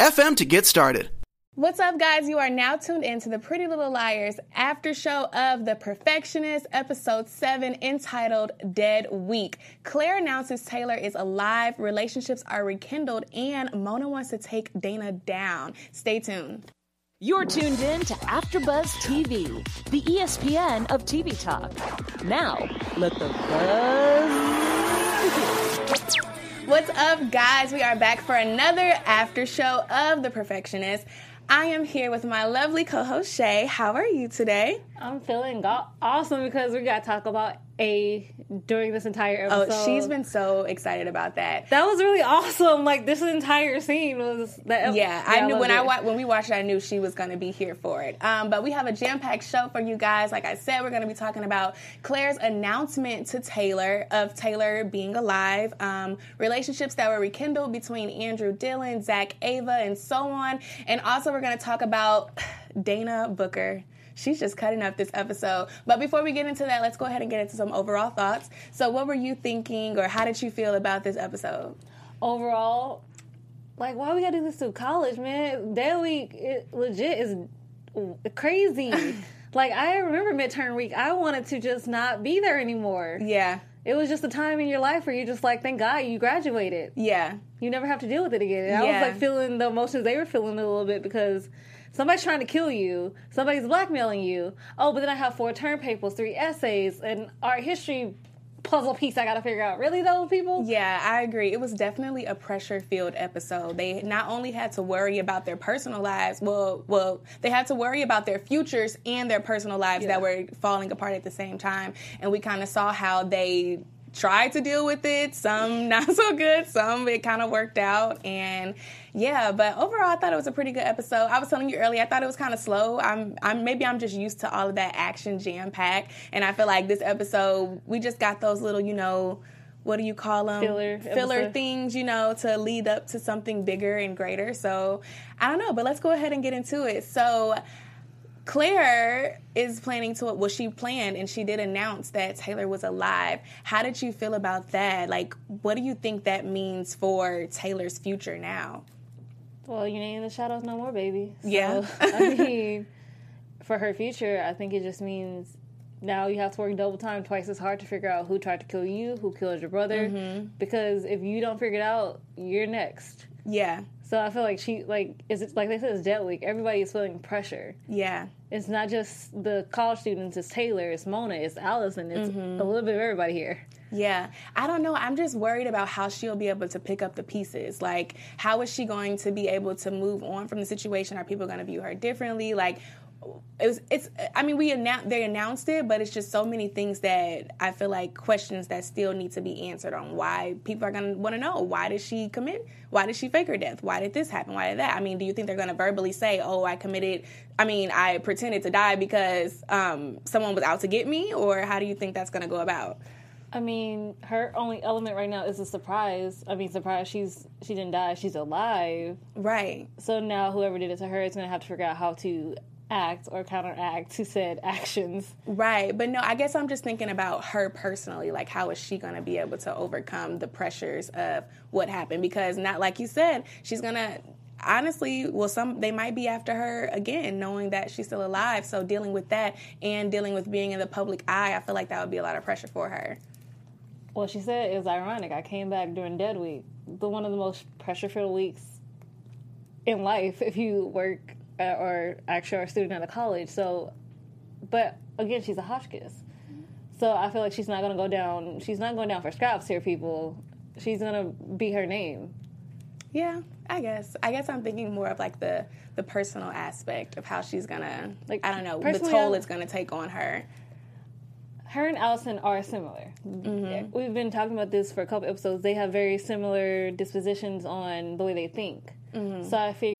anchor.fm FM to get started. What's up, guys? You are now tuned into the Pretty Little Liars after show of The Perfectionist, episode 7, entitled Dead Week. Claire announces Taylor is alive, relationships are rekindled, and Mona wants to take Dana down. Stay tuned. You're tuned in to AfterBuzz TV, the ESPN of TV talk. Now, let the buzz begin. What's up, guys? We are back for another after show of The Perfectionist. I am here with my lovely co host, Shay. How are you today? I'm feeling go- awesome because we got to talk about A during this entire episode. Oh, she's been so excited about that. That was really awesome. Like this entire scene was that. Yeah, I knew I when it. I wa- when we watched, it, I knew she was going to be here for it. Um, but we have a jam packed show for you guys. Like I said, we're going to be talking about Claire's announcement to Taylor of Taylor being alive, um, relationships that were rekindled between Andrew Dylan, Zach Ava, and so on. And also, we're going to talk about Dana Booker she's just cutting up this episode. But before we get into that, let's go ahead and get into some overall thoughts. So, what were you thinking, or how did you feel about this episode? Overall, like, why we gotta do this through college, man? That week, it legit is crazy. like, I remember midterm week, I wanted to just not be there anymore. Yeah. It was just a time in your life where you're just like, thank God you graduated. Yeah. You never have to deal with it again. I was like feeling the emotions they were feeling a little bit because somebody's trying to kill you, somebody's blackmailing you. Oh, but then I have four term papers, three essays, and art history puzzle piece I got to figure out. Really, those people? Yeah, I agree. It was definitely a pressure-filled episode. They not only had to worry about their personal lives, well, well, they had to worry about their futures and their personal lives yeah. that were falling apart at the same time. And we kind of saw how they tried to deal with it. Some not so good. Some it kind of worked out. And yeah, but overall, I thought it was a pretty good episode. I was telling you earlier, I thought it was kind of slow. I'm, I'm maybe I'm just used to all of that action jam pack, and I feel like this episode we just got those little, you know. What do you call them? Filler, filler episode. things, you know, to lead up to something bigger and greater. So, I don't know, but let's go ahead and get into it. So, Claire is planning to well she planned and she did announce that Taylor was alive. How did you feel about that? Like what do you think that means for Taylor's future now? Well, you ain't in the shadows no more, baby. So, yeah. I mean, for her future, I think it just means now you have to work double time, twice as hard to figure out who tried to kill you, who killed your brother. Mm-hmm. Because if you don't figure it out, you're next. Yeah. So I feel like she like is it like they said it's Dead Week. Everybody is feeling pressure. Yeah. It's not just the college students. It's Taylor. It's Mona. It's Alison. It's mm-hmm. a little bit of everybody here. Yeah. I don't know. I'm just worried about how she'll be able to pick up the pieces. Like, how is she going to be able to move on from the situation? Are people going to view her differently? Like, it was it's i mean we announced they announced it but it's just so many things that i feel like questions that still need to be answered on why people are going to want to know why did she commit why did she fake her death why did this happen why did that i mean do you think they're going to verbally say oh i committed i mean i pretended to die because um, someone was out to get me or how do you think that's going to go about I mean, her only element right now is a surprise. I mean, surprise. She's she didn't die. She's alive. Right. So now whoever did it to her is going to have to figure out how to act or counteract to said actions. Right. But no, I guess I'm just thinking about her personally. Like, how is she going to be able to overcome the pressures of what happened? Because not like you said, she's going to honestly, well, some they might be after her again, knowing that she's still alive. So dealing with that and dealing with being in the public eye, I feel like that would be a lot of pressure for her. Well, she said it was ironic. I came back during Dead Week, the one of the most pressure-filled weeks in life if you work or actually are a student at a college. So, but again, she's a Hotchkiss. So I feel like she's not going to go down. She's not going down for scraps here, people. She's going to be her name. Yeah, I guess. I guess I'm thinking more of like the the personal aspect of how she's gonna like. I don't know the toll it's gonna take on her. Her and Alison are similar. Mm-hmm. We've been talking about this for a couple episodes. They have very similar dispositions on the way they think. Mm-hmm. So I feel Hey,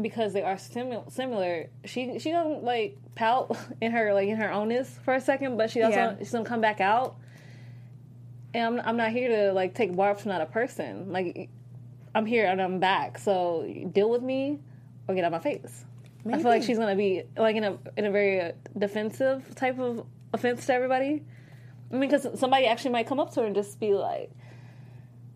because they are simu- similar. She she don't like pout in her like in her ownness for a second, but she also yeah. she's gonna come back out. And I'm I'm not here to like take barbs from not a person. Like I'm here and I'm back. So deal with me or get out my face. Maybe. I feel like she's gonna be like in a in a very uh, defensive type of offense to everybody. I mean, because somebody actually might come up to her and just be like,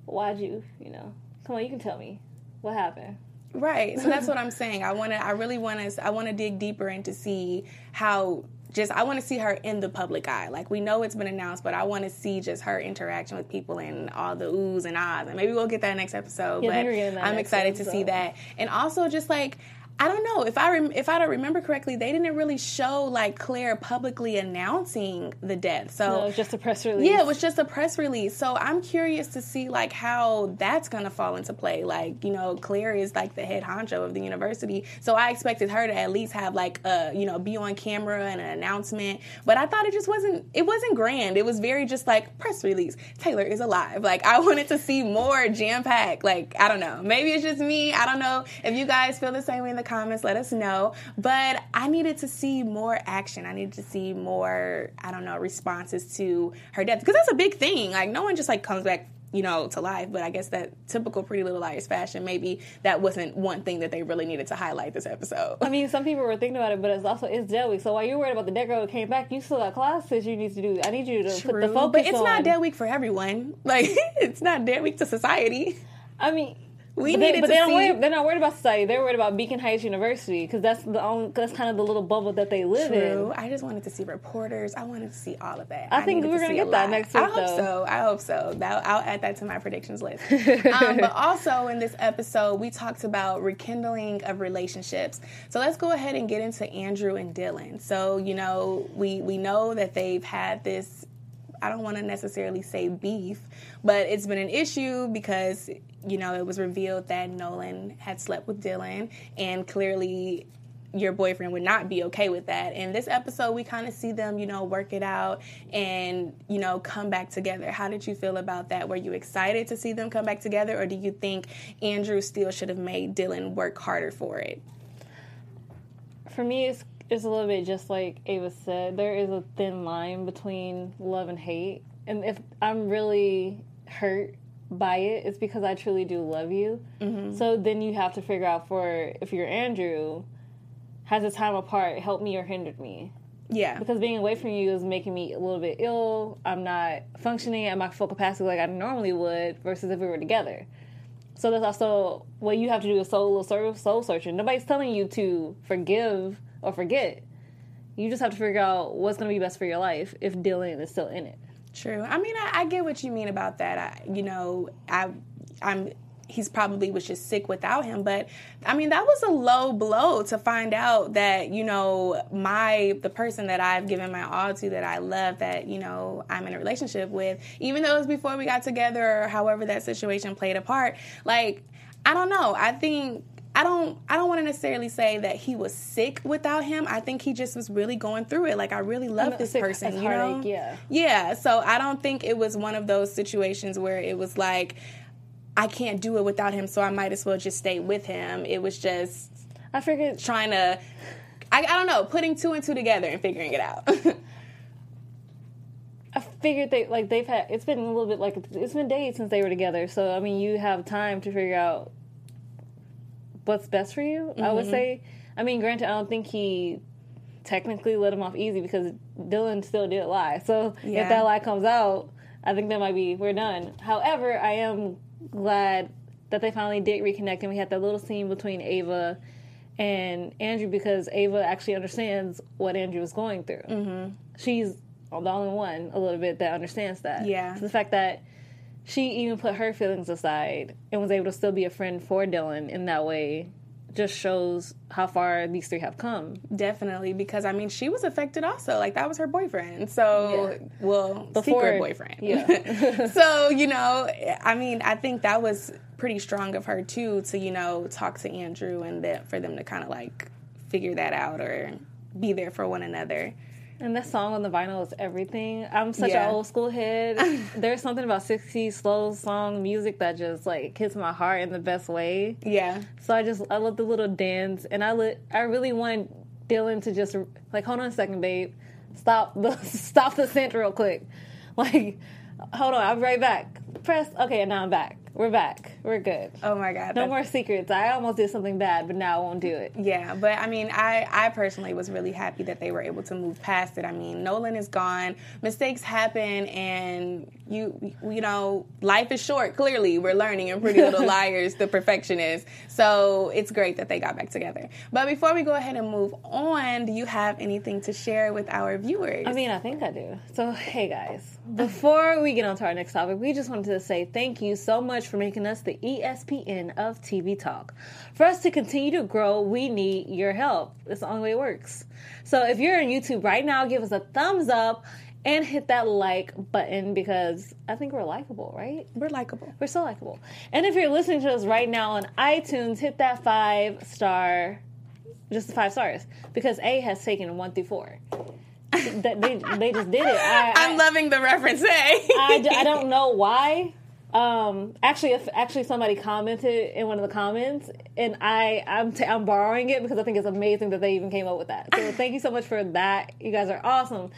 "Why'd you? You know, come on, you can tell me what happened." Right. So that's what I'm saying. I want to. I really want to. I want to dig deeper into see how. Just I want to see her in the public eye. Like we know it's been announced, but I want to see just her interaction with people and all the oohs and ahs. And maybe we'll get that next episode. Yeah, but I'm excited episode. to see that. And also just like I don't know if I rem- if I don't remember correctly, they didn't really show like Claire publicly announcing the death. So no, it was just a press release. Yeah, it was just a press release. So I'm curious to see like how that's gonna fall into play. Like you know, Claire is like the head honcho of the university, so I expected her to at least have like a you know be on camera and an announcement. But I thought it just wasn't it wasn't grand. It was very just like press release. Taylor is alive. Like I wanted to see more jam packed. Like I don't know. Maybe it's just me. I don't know if you guys feel the same way in the comments, let us know. But I needed to see more action. I needed to see more, I don't know, responses to her death. Because that's a big thing. Like, no one just like comes back you know, to life. But I guess that typical Pretty Little Liars fashion, maybe that wasn't one thing that they really needed to highlight this episode. I mean, some people were thinking about it, but it's also it's Dead Week. So while you're worried about the dead girl that came back, you still got classes you need to do. I need you to True, put the focus. But it's on... not Dead Week for everyone. Like it's not Dead Week to society. I mean, we but they, but they don't worry, they're not worried about society. They're worried about Beacon Heights University because that's the only that's kind of the little bubble that they live True. in. I just wanted to see reporters. I wanted to see all of that. I, I think we're gonna get that next week. I hope though. so. I hope so. That, I'll add that to my predictions list. um, but also in this episode, we talked about rekindling of relationships. So let's go ahead and get into Andrew and Dylan. So you know we we know that they've had this I don't want to necessarily say beef, but it's been an issue because, you know, it was revealed that Nolan had slept with Dylan, and clearly your boyfriend would not be okay with that. In this episode, we kind of see them, you know, work it out and, you know, come back together. How did you feel about that? Were you excited to see them come back together, or do you think Andrew still should have made Dylan work harder for it? For me, it's it's a little bit just like Ava said. There is a thin line between love and hate, and if I'm really hurt by it, it's because I truly do love you. Mm-hmm. So then you have to figure out for if you're Andrew, has a time apart helped me or hindered me? Yeah. Because being away from you is making me a little bit ill. I'm not functioning at my full capacity like I normally would versus if we were together. So that's also what you have to do is soul soul searching. Nobody's telling you to forgive or forget. You just have to figure out what's going to be best for your life if Dylan is still in it. True. I mean, I, I get what you mean about that. I, you know, I, I'm he's probably was just sick without him. But I mean, that was a low blow to find out that, you know, my, the person that I've given my all to, that I love, that, you know, I'm in a relationship with, even though it was before we got together or however that situation played a part, like, I don't know. I think I don't I don't want to necessarily say that he was sick without him. I think he just was really going through it. Like I really love this person, you know? Yeah. Yeah, so I don't think it was one of those situations where it was like I can't do it without him, so I might as well just stay with him. It was just I figured trying to I, I don't know, putting two and two together and figuring it out. I figured they like they've had it's been a little bit like it's been days since they were together. So I mean, you have time to figure out what's best for you. Mm-hmm. I would mm-hmm. say. I mean, granted, I don't think he technically let him off easy because Dylan still did lie. So yeah. if that lie comes out, I think that might be we're done. However, I am glad that they finally did reconnect and we had that little scene between Ava and Andrew because Ava actually understands what Andrew was going through. Mm-hmm. She's the only one a little bit that understands that. Yeah. So the fact that she even put her feelings aside and was able to still be a friend for Dylan in that way just shows how far these three have come. Definitely, because I mean, she was affected also. Like that was her boyfriend. So, yeah. well, Before, secret boyfriend. Yeah. so you know, I mean, I think that was pretty strong of her too to you know talk to Andrew and that for them to kind of like figure that out or be there for one another. And that song on the vinyl is everything. I'm such yeah. an old school head. There's something about 60s slow song music that just like hits my heart in the best way. Yeah. So I just I love the little dance, and I li- I really want Dylan to just like hold on a second, babe. Stop the stop the synth real quick. Like, hold on, I'll be right back. Press okay, and now I'm back. We're back. We're good. Oh my god. No more secrets. I almost did something bad, but now I won't do it. Yeah, but I mean, I I personally was really happy that they were able to move past it. I mean, Nolan is gone. Mistakes happen and you you know, life is short. Clearly, we're learning in Pretty Little Liars, the perfectionist. So, it's great that they got back together. But before we go ahead and move on, do you have anything to share with our viewers? I mean, I think I do. So, hey guys, before we get on to our next topic, we just wanted to say thank you so much for making us the ESPN of TV talk. For us to continue to grow, we need your help. It's the only way it works. So if you're on YouTube right now, give us a thumbs up and hit that like button because I think we're likable, right? We're likable. We're so likable. And if you're listening to us right now on iTunes, hit that five star, just the five stars, because A has taken one through four they, they just did it. I, am loving the reference. Hey, I, I don't know why. Um, actually, if actually somebody commented in one of the comments, and I I'm t- I'm borrowing it because I think it's amazing that they even came up with that. So thank you so much for that. You guys are awesome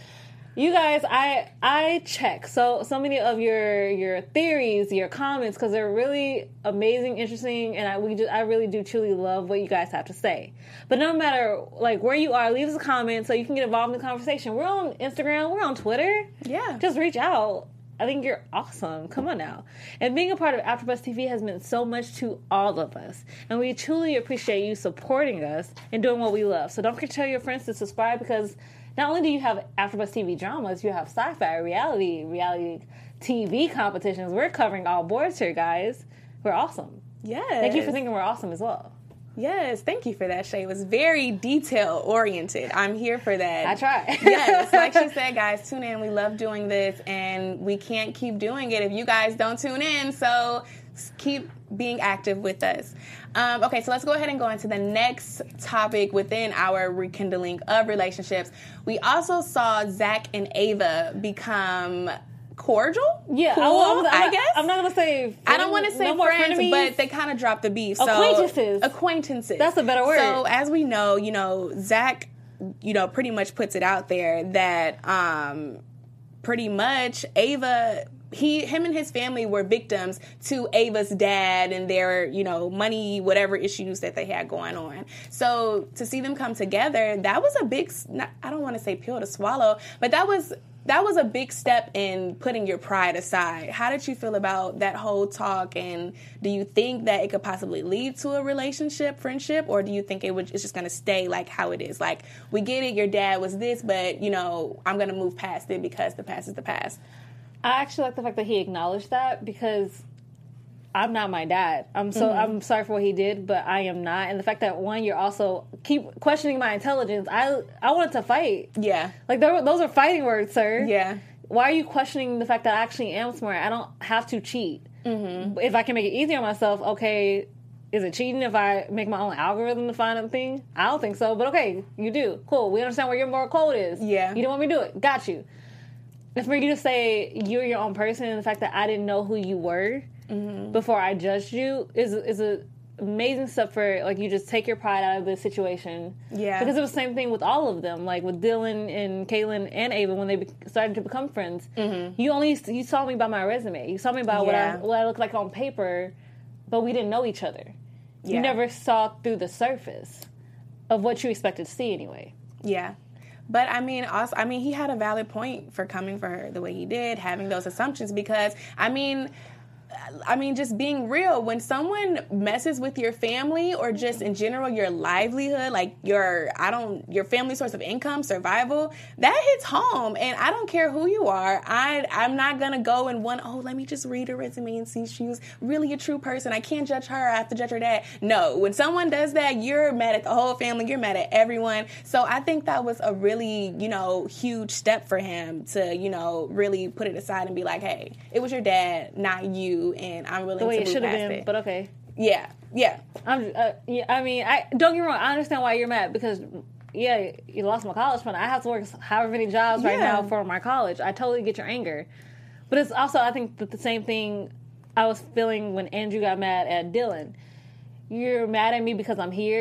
you guys i i check so so many of your your theories your comments because they're really amazing interesting and i we just i really do truly love what you guys have to say but no matter like where you are leave us a comment so you can get involved in the conversation we're on instagram we're on twitter yeah just reach out I think you're awesome. Come on now. And being a part of AfterBuzz TV has meant so much to all of us. And we truly appreciate you supporting us and doing what we love. So don't forget to tell your friends to subscribe because not only do you have AfterBuzz TV dramas, you have sci-fi, reality, reality TV competitions. We're covering all boards here, guys. We're awesome. Yes. Thank you for thinking we're awesome as well. Yes, thank you for that, Shay. It was very detail oriented. I'm here for that. I try. yes, like she said, guys, tune in. We love doing this, and we can't keep doing it if you guys don't tune in. So keep being active with us. Um, okay, so let's go ahead and go into the next topic within our rekindling of relationships. We also saw Zach and Ava become cordial. Yeah, cool, I, guess. I'm not gonna say. I don't want to say no friends, but they kind of dropped the beef. So, acquaintances. Acquaintances. That's a better word. So as we know, you know, Zach, you know, pretty much puts it out there that um, pretty much Ava he him and his family were victims to Ava's dad and their you know money whatever issues that they had going on. So to see them come together, that was a big. I don't want to say pill to swallow, but that was that was a big step in putting your pride aside. How did you feel about that whole talk? And do you think that it could possibly lead to a relationship, friendship, or do you think it would, it's just going to stay like how it is? Like, we get it, your dad was this, but, you know, I'm going to move past it because the past is the past. I actually like the fact that he acknowledged that because I'm not my dad. I'm so mm-hmm. I'm sorry for what he did, but I am not. And the fact that one, you're also keep questioning my intelligence. I I wanted to fight. Yeah, like those are fighting words, sir. Yeah. Why are you questioning the fact that I actually am smart? I don't have to cheat. Mm-hmm. If I can make it easy on myself, okay. Is it cheating if I make my own algorithm to find a thing? I don't think so, but okay, you do. Cool. We understand where your moral code is. Yeah. You don't want me to do it. Got you. And for you to say you're your own person and the fact that I didn't know who you were mm-hmm. before I judged you is is a amazing stuff for like you just take your pride out of the situation. Yeah. Because it was the same thing with all of them, like with Dylan and Caitlyn and Ava when they be- started to become friends. Mm-hmm. You only you saw me by my resume. You saw me by yeah. what I what I look like on paper, but we didn't know each other. Yeah. You never saw through the surface of what you expected to see anyway. Yeah. But I mean, also, I mean, he had a valid point for coming for her the way he did, having those assumptions, because I mean, I mean, just being real, when someone messes with your family or just in general your livelihood, like your, I don't, your family source of income, survival, that hits home. And I don't care who you are. I, I'm not going to go and one, oh, let me just read her resume and see she was really a true person. I can't judge her. I have to judge her dad. No, when someone does that, you're mad at the whole family. You're mad at everyone. So I think that was a really, you know, huge step for him to, you know, really put it aside and be like, hey, it was your dad, not you and I'm willing the way to it should have been. it. But okay. Yeah, yeah. I'm. Uh, yeah. I mean, I don't get me wrong. I understand why you're mad because yeah, you lost my college fund. I have to work however many jobs yeah. right now for my college. I totally get your anger, but it's also I think that the same thing I was feeling when Andrew got mad at Dylan. You're mad at me because I'm here.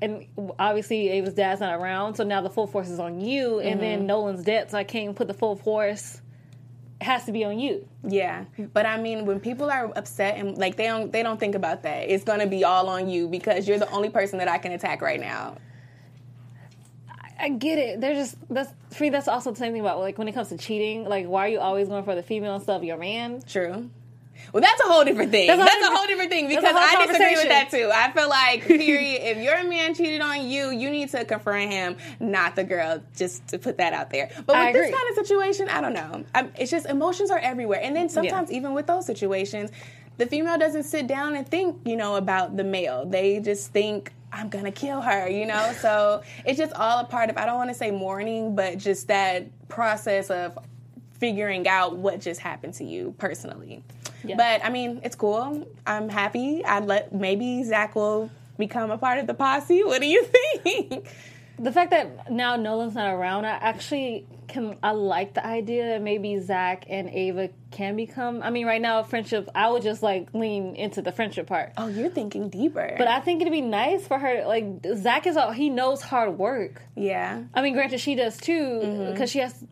and obviously Ava's dad's not around, so now the full force is on you, and mm-hmm. then Nolan's dead, so I can't put the full force. Has to be on you. Yeah, but I mean, when people are upset and like they don't they don't think about that, it's gonna be all on you because you're the only person that I can attack right now. I get it. They're just that's for me. That's also the same thing about like when it comes to cheating. Like, why are you always going for the female stuff? Your man. True. Well, that's a whole different thing. That's a, that's a whole different thing because I disagree with that too. I feel like, period, if your man cheated on you, you need to confront him, not the girl. Just to put that out there. But with this kind of situation, I don't know. I'm, it's just emotions are everywhere, and then sometimes yeah. even with those situations, the female doesn't sit down and think, you know, about the male. They just think, I'm gonna kill her, you know? So it's just all a part of, I don't wanna say mourning, but just that process of figuring out what just happened to you personally. Yeah. But I mean, it's cool. I'm happy. I'd let maybe Zach will become a part of the posse. What do you think? The fact that now Nolan's not around, I actually can. I like the idea that maybe Zach and Ava can become. I mean, right now, friendship. I would just like lean into the friendship part. Oh, you're thinking deeper. But I think it'd be nice for her. Like Zach is all he knows hard work. Yeah. I mean, granted, she does too because mm-hmm. she has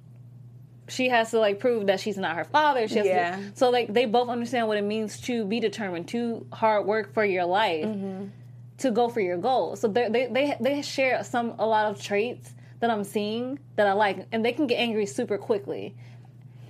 she has to like prove that she's not her father. She has yeah. To, so like they both understand what it means to be determined, to hard work for your life, mm-hmm. to go for your goals. So they they they share some a lot of traits that I'm seeing that I like, and they can get angry super quickly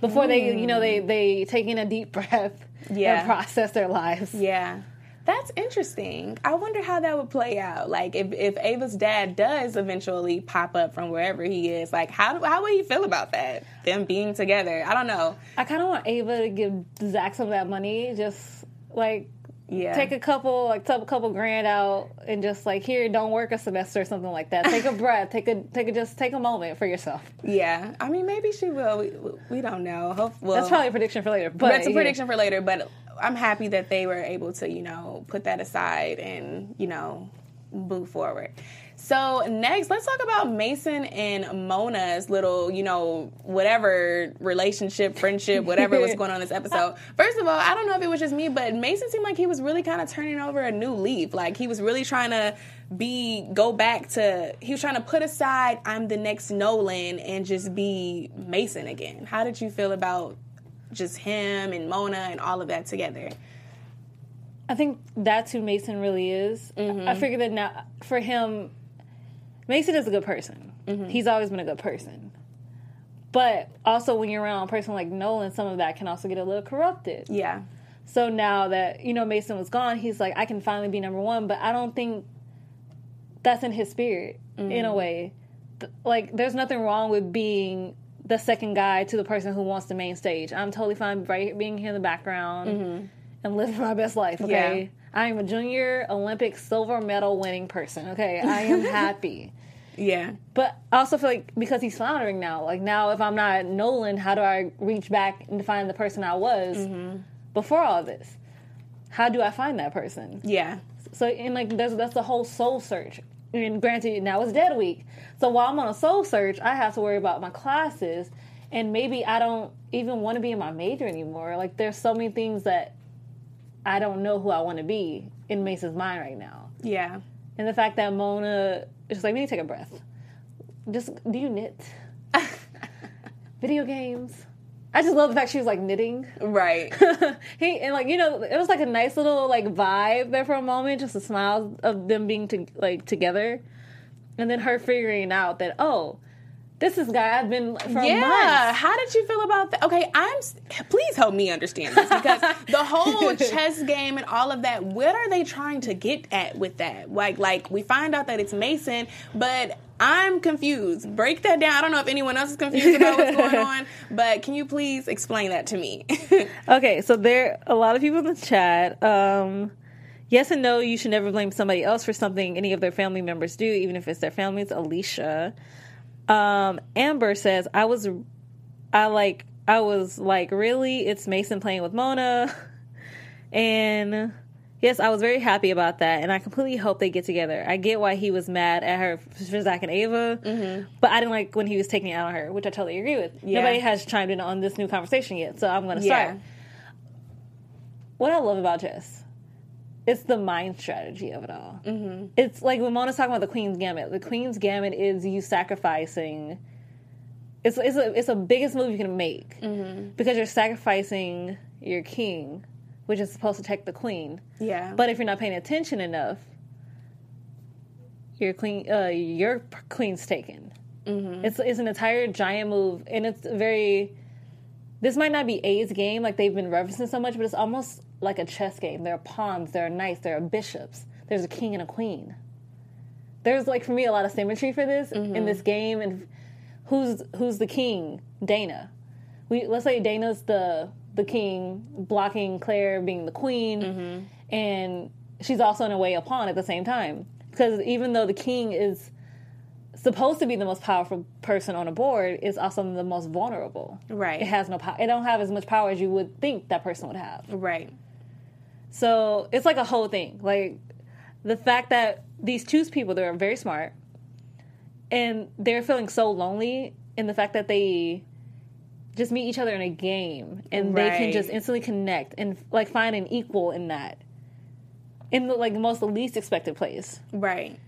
before mm. they you know they they take in a deep breath yeah. and process their lives. Yeah. That's interesting. I wonder how that would play out. Like if, if Ava's dad does eventually pop up from wherever he is, like how how would he feel about that? Them being together. I don't know. I kind of want Ava to give Zach some of that money, just like yeah. take a couple like a couple grand out and just like here don't work a semester or something like that take a breath take a take a just take a moment for yourself yeah i mean maybe she will we, we don't know Hope, well, that's probably a prediction for later but that's a prediction for later but i'm happy that they were able to you know put that aside and you know move forward so next, let's talk about Mason and Mona's little, you know, whatever relationship, friendship, whatever was going on in this episode. First of all, I don't know if it was just me, but Mason seemed like he was really kind of turning over a new leaf. Like he was really trying to be go back to he was trying to put aside I'm the next Nolan and just be Mason again. How did you feel about just him and Mona and all of that together? I think that's who Mason really is. Mm-hmm. I figure that now for him Mason is a good person. Mm-hmm. He's always been a good person. But also, when you're around a person like Nolan, some of that can also get a little corrupted. Yeah. So now that, you know, Mason was gone, he's like, I can finally be number one. But I don't think that's in his spirit, mm-hmm. in a mm-hmm. way. Like, there's nothing wrong with being the second guy to the person who wants the main stage. I'm totally fine right being here in the background mm-hmm. and living my best life, okay? Yeah. I am a junior Olympic silver medal winning person. Okay, I am happy. yeah, but I also feel like because he's floundering now, like now if I'm not Nolan, how do I reach back and find the person I was mm-hmm. before all this? How do I find that person? Yeah. So and like that's that's the whole soul search. And granted, now it's dead week, so while I'm on a soul search, I have to worry about my classes, and maybe I don't even want to be in my major anymore. Like there's so many things that I don't know who I want to be in Mason's mind right now. Yeah. And the fact that Mona is like, we need to take a breath. Just do you knit? Video games. I just love the fact she was like knitting. Right. he and like you know it was like a nice little like vibe there for a moment, just a smile of them being to, like together, and then her figuring out that oh, this is guy I've been for yeah. Months. How did you feel about that? Okay, I'm. Please help me understand this because the whole chess game and all of that. What are they trying to get at with that? Like, like we find out that it's Mason, but I'm confused. Break that down. I don't know if anyone else is confused about what's going on, but can you please explain that to me? okay, so there are a lot of people in the chat. Um, yes and no. You should never blame somebody else for something any of their family members do, even if it's their family. It's Alicia. Um, Amber says, I was, I like, I was like, really? It's Mason playing with Mona. and yes, I was very happy about that. And I completely hope they get together. I get why he was mad at her for Zach and Ava, mm-hmm. but I didn't like when he was taking it out on her, which I totally agree with. Yeah. Nobody has chimed in on this new conversation yet, so I'm going to start. Yeah. What I love about Jess it's the mind strategy of it all. Mm-hmm. It's like when Mona's talking about the Queen's Gambit. The Queen's Gambit is you sacrificing. It's it's a it's a biggest move you can make mm-hmm. because you're sacrificing your king, which is supposed to protect the queen. Yeah. But if you're not paying attention enough, your queen uh, your queen's taken. Mm-hmm. It's it's an entire giant move, and it's very. This might not be A's game like they've been referencing so much, but it's almost like a chess game. There are pawns, there are knights, there are bishops. There's a king and a queen. There's like for me a lot of symmetry for this mm-hmm. in this game. And who's who's the king? Dana. We let's say Dana's the the king, blocking Claire being the queen, mm-hmm. and she's also in a way a pawn at the same time. Because even though the king is supposed to be the most powerful person on a board is also the most vulnerable. Right. It has no power. It don't have as much power as you would think that person would have. Right. So it's like a whole thing. Like the fact that these two people, they're very smart, and they're feeling so lonely in the fact that they just meet each other in a game and right. they can just instantly connect and like find an equal in that in the like the most least expected place. Right.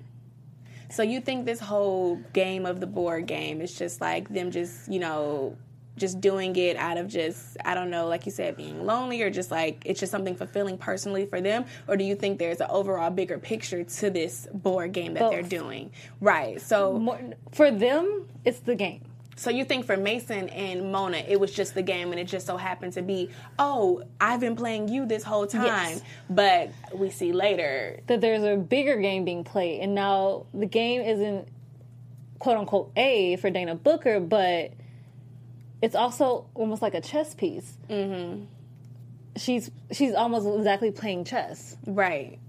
So you think this whole game of the board game is just like them just, you know, just doing it out of just I don't know, like you said, being lonely or just like it's just something fulfilling personally for them, or do you think there's an overall bigger picture to this board game that Both. they're doing? Right. So More, for them, it's the game. So you think for Mason and Mona, it was just the game, and it just so happened to be, oh, I've been playing you this whole time. Yes. But we see later that there's a bigger game being played, and now the game isn't quote unquote A for Dana Booker, but it's also almost like a chess piece. Mm-hmm. she's she's almost exactly playing chess, right?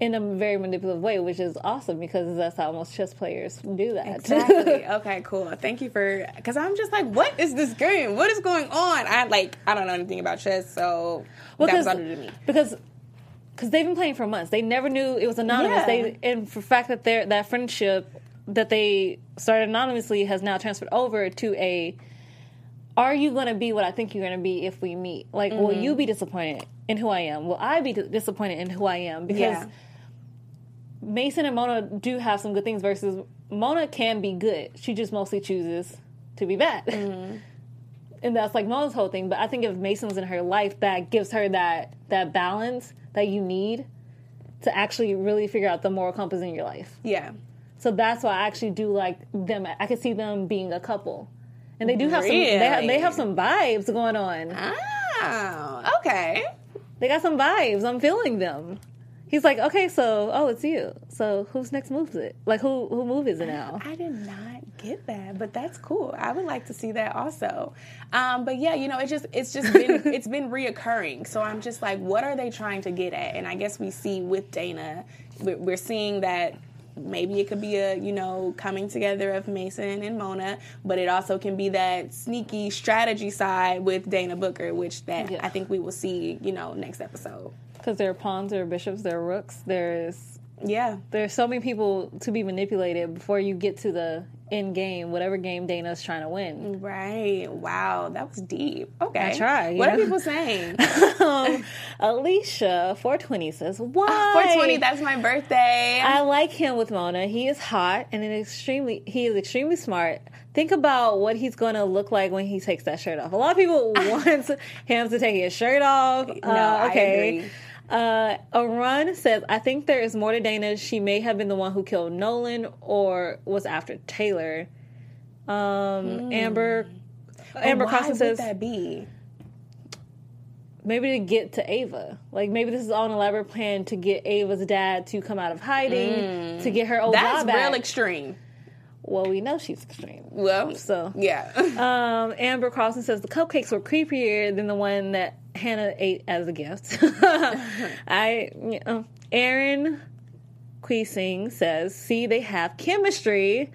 In a very manipulative way, which is awesome because that's how most chess players do that. Exactly. okay, cool. Thank you for because I'm just like, what is this game? What is going on? I like I don't know anything about chess, so well, that was under to me because because they've been playing for months. They never knew it was anonymous. Yeah. They and for the fact that their that friendship that they started anonymously has now transferred over to a are you going to be what I think you're going to be if we meet? Like, mm-hmm. will you be disappointed in who I am? Will I be disappointed in who I am? Because yeah. Mason and Mona do have some good things versus Mona can be good. She just mostly chooses to be bad. Mm-hmm. and that's like Mona's whole thing. But I think if Mason was in her life, that gives her that that balance that you need to actually really figure out the moral compass in your life. Yeah. So that's why I actually do like them. I can see them being a couple and they do have really? some. They have, they have some vibes going on. Oh, okay. They got some vibes. I'm feeling them. He's like, okay, so oh, it's you. So who's next moves it? Like who who move is it now? I did not get that, but that's cool. I would like to see that also. Um, but yeah, you know, it's just it's just been it's been reoccurring. So I'm just like, what are they trying to get at? And I guess we see with Dana, we're seeing that maybe it could be a you know coming together of Mason and Mona, but it also can be that sneaky strategy side with Dana Booker, which that yeah. I think we will see you know next episode. Because there are pawns, there are bishops, there are rooks. There's yeah, there's so many people to be manipulated before you get to the end game, whatever game Dana's trying to win. Right. Wow, that was deep. Okay. I. What know? are people saying? um, Alicia, 420 says, Why? 420, that's my birthday. I like him with Mona. He is hot and an extremely he is extremely smart. Think about what he's going to look like when he takes that shirt off. A lot of people want him to take his shirt off. No, uh, okay. Uh, Arun says, I think there is more to Dana. She may have been the one who killed Nolan or was after Taylor. Um, mm. Amber Amber Carson says, that be? Maybe to get to Ava. Like maybe this is all an elaborate plan to get Ava's dad to come out of hiding, mm. to get her old That's job back. real extreme. Well, we know she's extreme. Well, so yeah. um, Amber Carlson says the cupcakes were creepier than the one that Hanna ate as a gift. I, you know, Aaron Queesing says, "See, they have chemistry."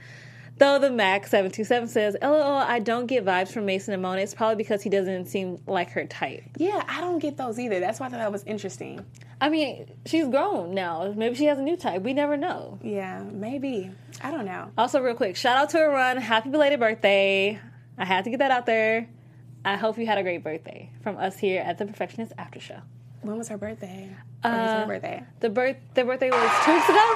Though the Mac seven two seven says, "LOL, I don't get vibes from Mason and Mona. It's probably because he doesn't seem like her type." Yeah, I don't get those either. That's why I thought that was interesting. I mean, she's grown now. Maybe she has a new type. We never know. Yeah, maybe. I don't know. Also, real quick, shout out to Arun. Happy belated birthday. I had to get that out there. I hope you had a great birthday from us here at the Perfectionist After Show. When was her birthday? Uh, birthday? The birth the birthday was two weeks ago.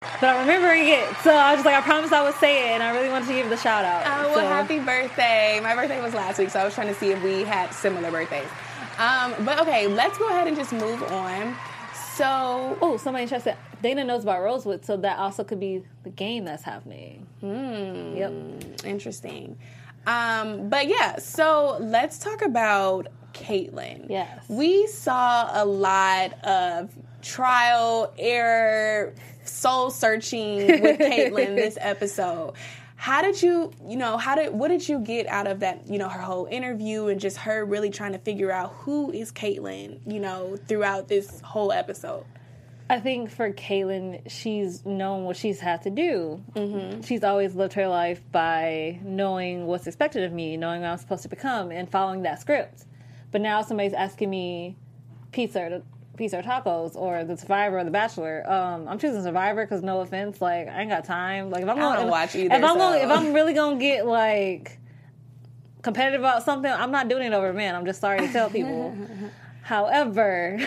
But I'm remembering it, so I was like, I promised I would say it, and I really wanted to give the shout out. Oh, well, so. happy birthday. My birthday was last week, so I was trying to see if we had similar birthdays. Um, but okay, let's go ahead and just move on. So, oh, somebody just said Dana knows about Rosewood, so that also could be the game that's happening. Hmm. Yep. Interesting. Um, but yeah, so let's talk about Caitlyn. Yes. We saw a lot of trial, error, soul searching with Caitlyn this episode. How did you, you know, how did what did you get out of that, you know, her whole interview and just her really trying to figure out who is Caitlyn, you know, throughout this whole episode? I think for Caitlyn, she's known what she's had to do. Mm-hmm. She's always lived her life by knowing what's expected of me, knowing what I'm supposed to become, and following that script. But now somebody's asking me pizza pizza or tacos or the Survivor or the Bachelor. Um, I'm choosing Survivor because no offense, like I ain't got time. Like if I'm going to watch either, if I'm so. going, if I'm really gonna get like competitive about something, I'm not doing it over men. I'm just sorry to tell people. However.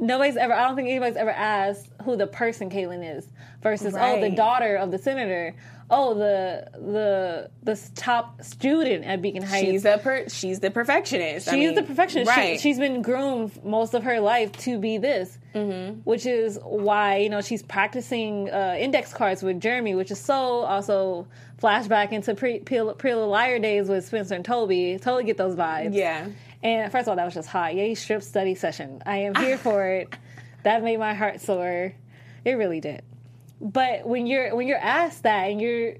nobody's ever. I don't think anybody's ever asked who the person Caitlyn is versus oh the daughter of the senator. Oh the the the top student at Beacon Heights. She's a per- she's the perfectionist. I She's mean, the perfectionist. Right. She, has been groomed most of her life to be this, Mm-hmm. which is why you know she's practicing uh, index cards with Jeremy, which is so also flashback into pre Little Liar days with Spencer and Toby. Totally get those vibes. Yeah. And first of all, that was just hot. Yay, strip study session. I am here for it. That made my heart sore. It really did. But when you're when you're asked that and you're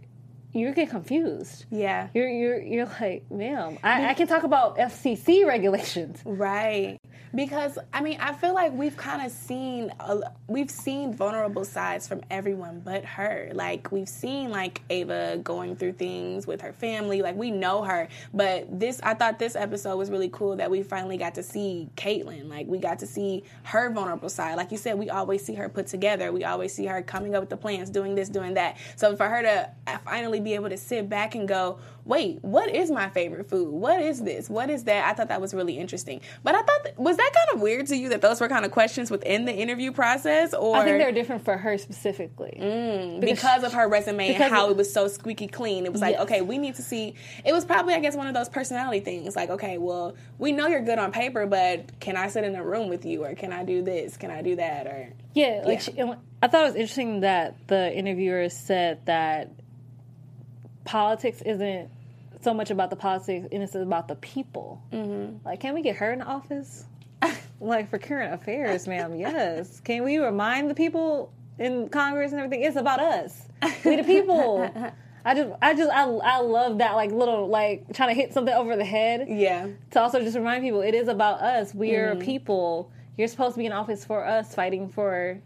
you get confused. Yeah. You're you're you're like, ma'am, I, I can talk about FCC regulations. Right. Because I mean, I feel like we've kind of seen a, we've seen vulnerable sides from everyone but her. Like we've seen like Ava going through things with her family. Like we know her, but this I thought this episode was really cool that we finally got to see Caitlyn. Like we got to see her vulnerable side. Like you said, we always see her put together. We always see her coming up with the plans, doing this, doing that. So for her to uh, finally be able to sit back and go, wait, what is my favorite food? What is this? What is that? I thought that was really interesting. But I thought, that, was that kind of weird to you that those were kind of questions within the interview process? Or I think they're different for her specifically. Mm, because, of her resume and how it was so squeaky clean. It was like, Yes. okay, we need to see. It was probably, I guess, one of those personality things. Like, okay, well, we know you're good on paper, but can I sit in a room with you, or can I do this? Can I do that? Or Yeah, like Yeah. She, I thought it was interesting that the interviewer said that politics isn't so much about the politics and it's about the people. Mm-hmm. Like, can we get her in office? like for current affairs, ma'am. Yes. Can we remind the people in Congress and everything? It's about us. We the people. I just, I just, I, I love that like little like trying to hit something over the head. Yeah. To also just remind people, it is about us. We are Mhm. people. You're supposed to be in office for us, fighting for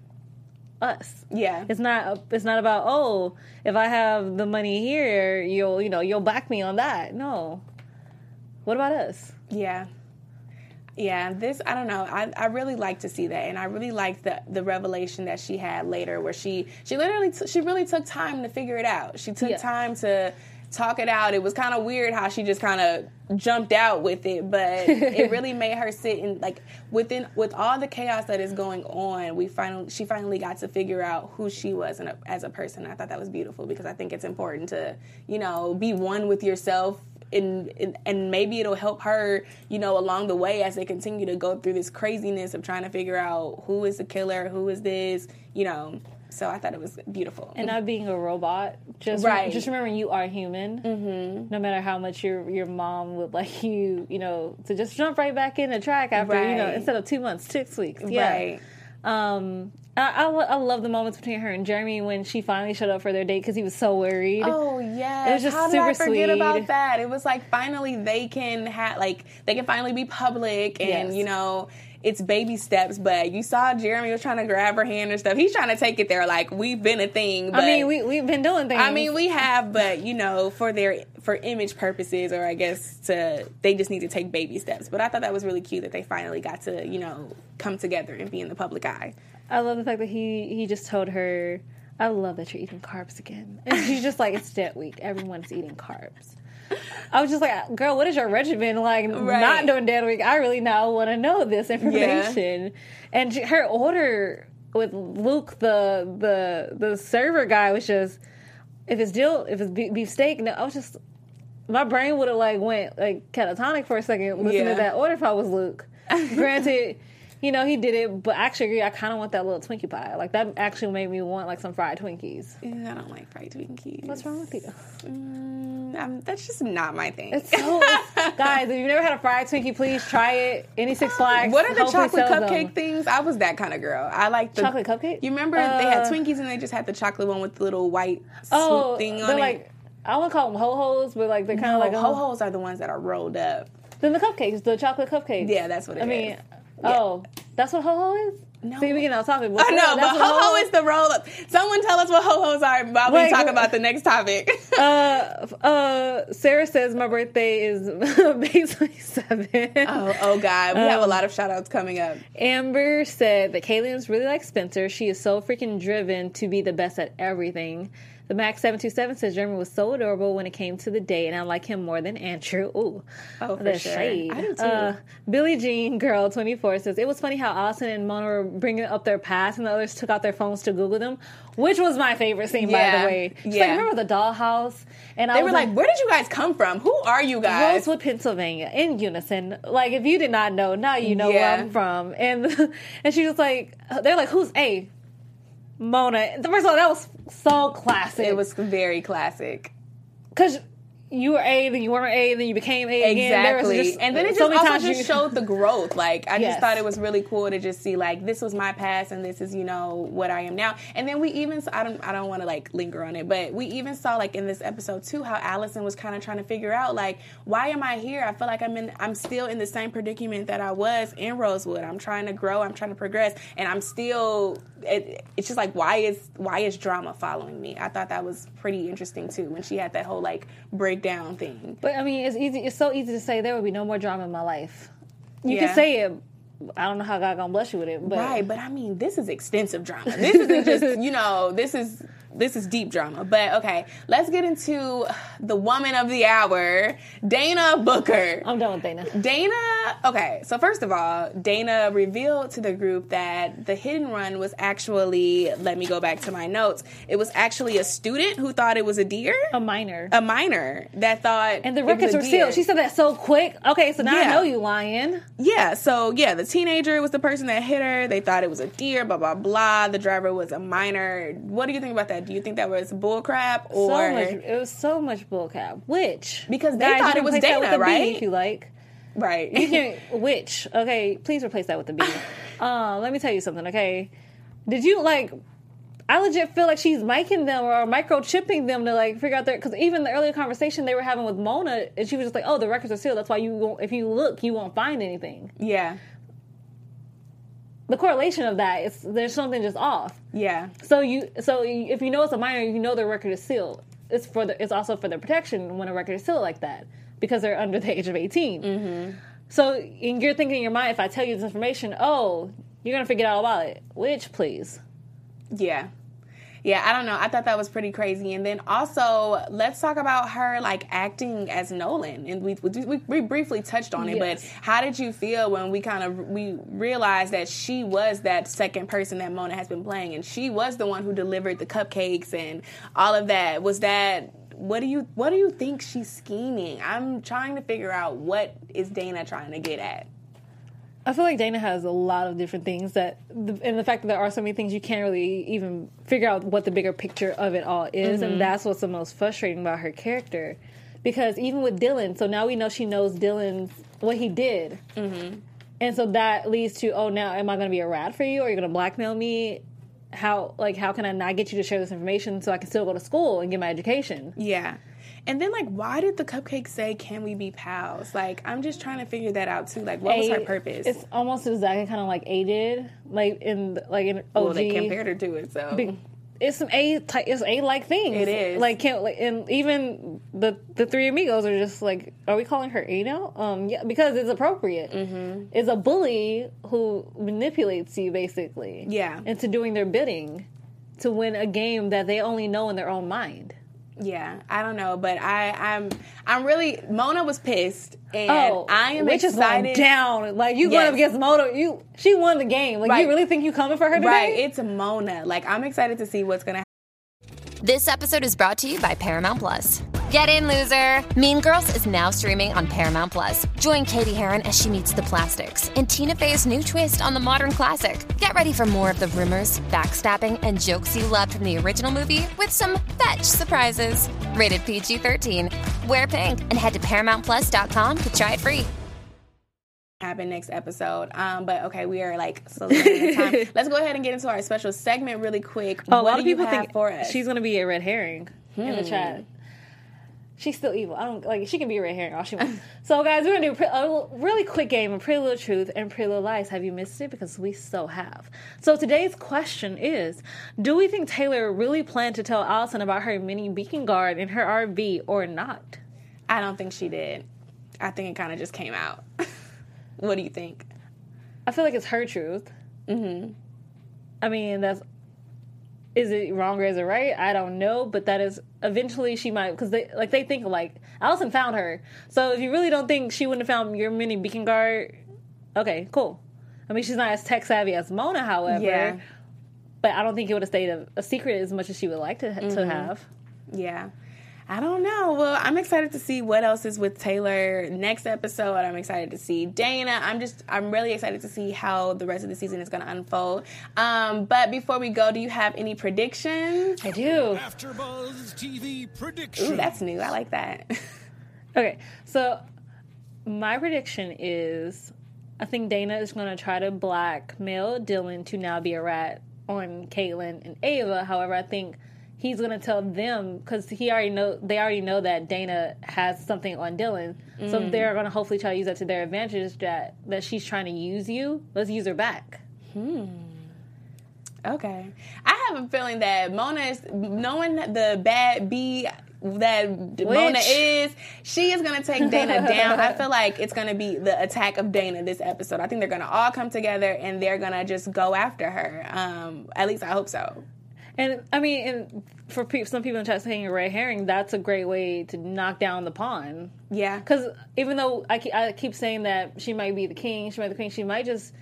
us. Yeah. It's not. It's not about oh, if I have the money here, you'll you know you'll back me on that. No. What about us? Yeah. Yeah, this I don't know. I, I really like to see that, and I really like the the revelation that she had later, where she she literally t- she really took time to figure it out. She took Yeah. time to talk it out. It was kind of weird how she just kind of jumped out with it, but it really made her sit and like within with all the chaos that is going on. We finally she finally got to figure out who she was in a, as a person. I thought that was beautiful because I think it's important to you know be one with yourself and, and and maybe it'll help her, you know, along the way as they continue to go through this craziness of trying to figure out who is the killer, who is this, you know. So I thought it was beautiful. And not being a robot. Just Right. Just remembering you are human. Mm-hmm. No matter how much your your mom would like you, you know, to just jump right back in the track after you know instead of two months, six weeks. Yeah. Right. Um. I, I, I love the moments between her and Jeremy when she finally showed up for their date because he was so worried. Oh yes, It was just How did super I forget sweet. about that? It was like finally they can have like they can finally be public and Yes. you know it's baby steps. But you saw Jeremy was trying to grab her hand and stuff. He's trying to take it there like we've been a thing. But I mean, we we've been doing things. I mean, we have, but you know, for their for image purposes, or I guess to they just need to take baby steps. But I thought that was really cute that they finally got to you know come together and be in the public eye. I love the fact that he he just told her, "I love that you're eating carbs again," and she's just like, "It's dead week. Everyone's eating carbs." I was just like, "Girl, what is your regimen like? Right. Not doing dead week. I really now want to know this information." And she, her order with Luke, the the the server guy, was just if it's dill, if it's beef, beef steak. No, I was just my brain would have like went like catatonic for a second listening Yeah. to that order if I was Luke. Granted, you know he did it, but actually I kind of want that little Twinkie pie. Like that actually made me want like some fried Twinkies. Yeah, I don't like fried Twinkies. What's wrong with you? Mm, um, that's just not my thing. It's so it's- guys. If you've never had a fried Twinkie, please try it. Any Six Flags. What are the chocolate cupcake them. things? I was that kind of girl. I like the Chocolate cupcake? You remember they had Uh, Twinkies and they just had the chocolate one with the little white Oh, thing on it. like I want to call them ho hos, but like they're kind of no, like a ho hos are the ones that are rolled up. Then the cupcakes, the chocolate cupcakes. Yeah, that's what it I mean, is. Oh, that's what ho ho is. No. See, we get off topic. I know, but ho ho is the roll up. Someone tell us what ho hos are while we talk about the next topic. uh, uh, Sarah says my birthday is May 27. Oh, oh God. We um, have a um, lot of shout outs coming up. Amber said that Caitlyn's really like Spencer. She is so freaking driven to be the best at everything. The Max seven two seven says Jeremy was so adorable when it came to the date, and I like him more than Andrew. Ooh, oh, for the sure. shade. I do too. Uh, Billie Jean girl twenty four says it was funny how Alison and Mona were bringing up their past, and the others took out their phones to Google them, which was my favorite scene yeah. by the way. She's yeah. like, remember the dollhouse? And I they were like, like, "Where did you guys come from? Who are you guys?" Rosewood, Pennsylvania, in unison. Like, if you did not know, now you know yeah. where I'm from. And and she was like, "They're like, who's A? Mona. First of all, that was so classic. It was very classic. Because you were A, then you weren't A, then you became A again. Exactly. Just, and then it just also just you... showed the growth. Like I yes. just thought it was really cool to just see like this was my past and this is you know what I am now. And then we even I don't I don't want to like linger on it, but we even saw like in this episode too how Alison was kind of trying to figure out like why am I here? I feel like I'm in I'm still in the same predicament that I was in Rosewood. I'm trying to grow. I'm trying to progress, and I'm still. It, it's just like why is why is drama following me? I thought that was pretty interesting too when she had that whole like break breakdown thing. But I mean, it's easy. It's so easy to say there will be no more drama in my life. You yeah. can say it. I don't know how God gonna bless you with it, but right. But I mean, this is extensive drama. This isn't just you know. This is this is deep drama. But okay, let's get into the woman of the hour, Dana Booker. I'm done with Dana. Dana, okay, so first of all, Dana revealed to the group that the hit and run was actually, let me go back to my notes, it was actually a student who thought it was a deer. A minor. A minor that thought. And the records were sealed. She said that so quick. Okay, so now yeah. I know you lying. Yeah, so yeah, the teenager was the person that hit her. They thought it was a deer, blah, blah, blah. The driver was a minor. What do you think about that? Do you think that was bullcrap or so much, it was so much bullcrap? Which because they guys, thought it was Dana, right? If you like, right? You can which okay? Please replace that with the B. uh, let me tell you something. Okay, did you like? I legit feel like she's miking them or microchipping them to like figure out their because even the earlier conversation they were having with Mona and she was just like, "Oh, the records are sealed. That's why you won't, if you look, you won't find anything." Yeah the correlation of that is there's something just off. Yeah. So you so if you know it's a minor, you know their record is sealed. It's for the it's also for their protection when a record is sealed like that because they're under the age of 18. Mm-hmm. So you're thinking in your mind, if I tell you this information, oh, you're gonna forget all about it. Which, please. Yeah yeah, I don't know. I thought that was pretty crazy. And then also, let's talk about her like acting as Nolan. And we we, we briefly touched on it, yes. but how did you feel when we kind of we realized that she was that second person that Mona has been playing, and she was the one who delivered the cupcakes and all of that? Was that what do you what do you think she's scheming? I'm trying to figure out what is Dana trying to get at. I feel like Dana has a lot of different things that, and the fact that there are so many things you can't really even figure out what the bigger picture of it all is, mm-hmm. and that's what's the most frustrating about her character. Because even with Dylan, so now we know she knows Dylan's what he did, mm-hmm. and so that leads to oh now am I going to be a rat for you, or are you going to blackmail me? How like how can I not get you to share this information so I can still go to school and get my education? Yeah. And then, like, why did the cupcake say, "Can we be pals?" Like, I'm just trying to figure that out too. Like, what was her purpose? It's almost exactly kind of like A did, like in like in OG. Well, they compared her to it, so it's some A type, it's A like things. It is like can't like, and even the the three amigos are just like, are we calling her A now? Um, yeah, because it's appropriate. Mm-hmm. It's a bully who manipulates you basically, yeah, into doing their bidding to win a game that they only know in their own mind. Yeah, I don't know, but I, I'm I'm really Mona was pissed, and oh, I am which excited. Is down, like you yes. going up against Mona, you she won the game. Like right. you really think you coming for her today? Right, it's Mona. Like I'm excited to see what's gonna. happen. This episode is brought to you by Paramount Plus. Get in, loser! Mean Girls is now streaming on Paramount Plus. Join Cady Heron as she meets the plastics in Tina Fey's new twist on the modern classic. Get ready for more of the rumors, backstabbing, and jokes you loved from the original movie with some fetch surprises. Rated PG 13. Wear pink and head to ParamountPlus.com to try it free happen next episode. Um, but okay, we are like slowly running time. Let's go ahead and get into our special segment really quick. Oh, what a lot of people think for us? She's going to be a red herring hmm. in the hmm. chat. She's still evil. I don't like she can be red herring all she wants. so guys, we're gonna do a really quick game of Pretty Little Truth and Pretty Little Lies. Have you missed it? Because we so have. So today's question is: Do we think Taylor really planned to tell Alison about her mini beacon guard in her RV or not? I don't think she did. I think it kind of just came out. what do you think? I feel like it's her truth. Mm-hmm. I mean, that's is it wrong or is it right? I don't know, but that is eventually she might because they like they think like Alison found her. So if you really don't think she wouldn't have found your mini beacon guard, okay, cool. I mean, she's not as tech savvy as Mona, however. Yeah. But I don't think it would have stayed a, a secret as much as she would like to mm-hmm. to have. Yeah. I don't know. Well, I'm excited to see what else is with Taylor next episode. I'm excited to see Dana. I'm just, I'm really excited to see how the rest of the season is going to unfold. Um, but before we go, do you have any predictions? I do. AfterBuzz TV prediction. Ooh, that's new. I like that. okay, so my prediction is, I think Dana is going to try to blackmail Dylan to now be a rat on Caitlyn and Ava. However, I think he's gonna tell them because he already know they already know that Dana has something on Dylan, mm. so they're gonna hopefully try to use that to their advantage. That that she's trying to use you. Let's use her back. Hmm. Okay, I have a feeling that Mona is knowing the bad B that Which? Mona is, she is gonna take Dana down. I feel like it's gonna be the attack of Dana this episode. I think they're gonna all come together and they're gonna just go after her. Um, at least I hope so. And I mean, and for pe- some people in chat saying a red herring, that's a great way to knock down the pawn. Yeah. Because even though I keep, I keep saying that she might be the king, she might be the queen, she might just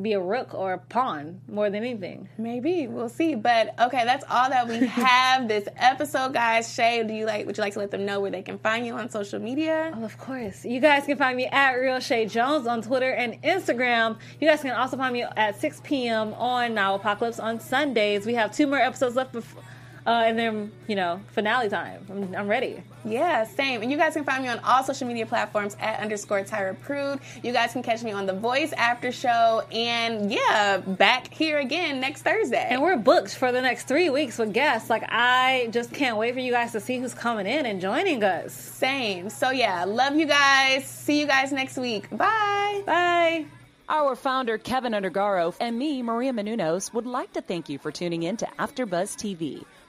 be a rook or a pawn more than anything. Maybe we'll see. But okay, that's all that we have this episode, guys. Shay, do you like? Would you like to let them know where they can find you on social media? Oh, of course. You guys can find me at Real Shay Jones on Twitter and Instagram. You guys can also find me at 6 p.m. on Now Apocalypse on Sundays. We have two more episodes left before uh, and then, you know, finale time. I'm, I'm, ready. Yeah, same. And you guys can find me on all social media platforms at underscore Tyra Prude. You guys can catch me on The Voice after show. And yeah, back here again next Thursday. And we're booked for the next three weeks with guests. Like, I just can't wait for you guys to see who's coming in and joining us. Same. So yeah, love you guys. See you guys next week. Bye. Bye. Our founder, Keven Undergaro, and me, Maria Menounos, would like to thank you for tuning in to AfterBuzz TV.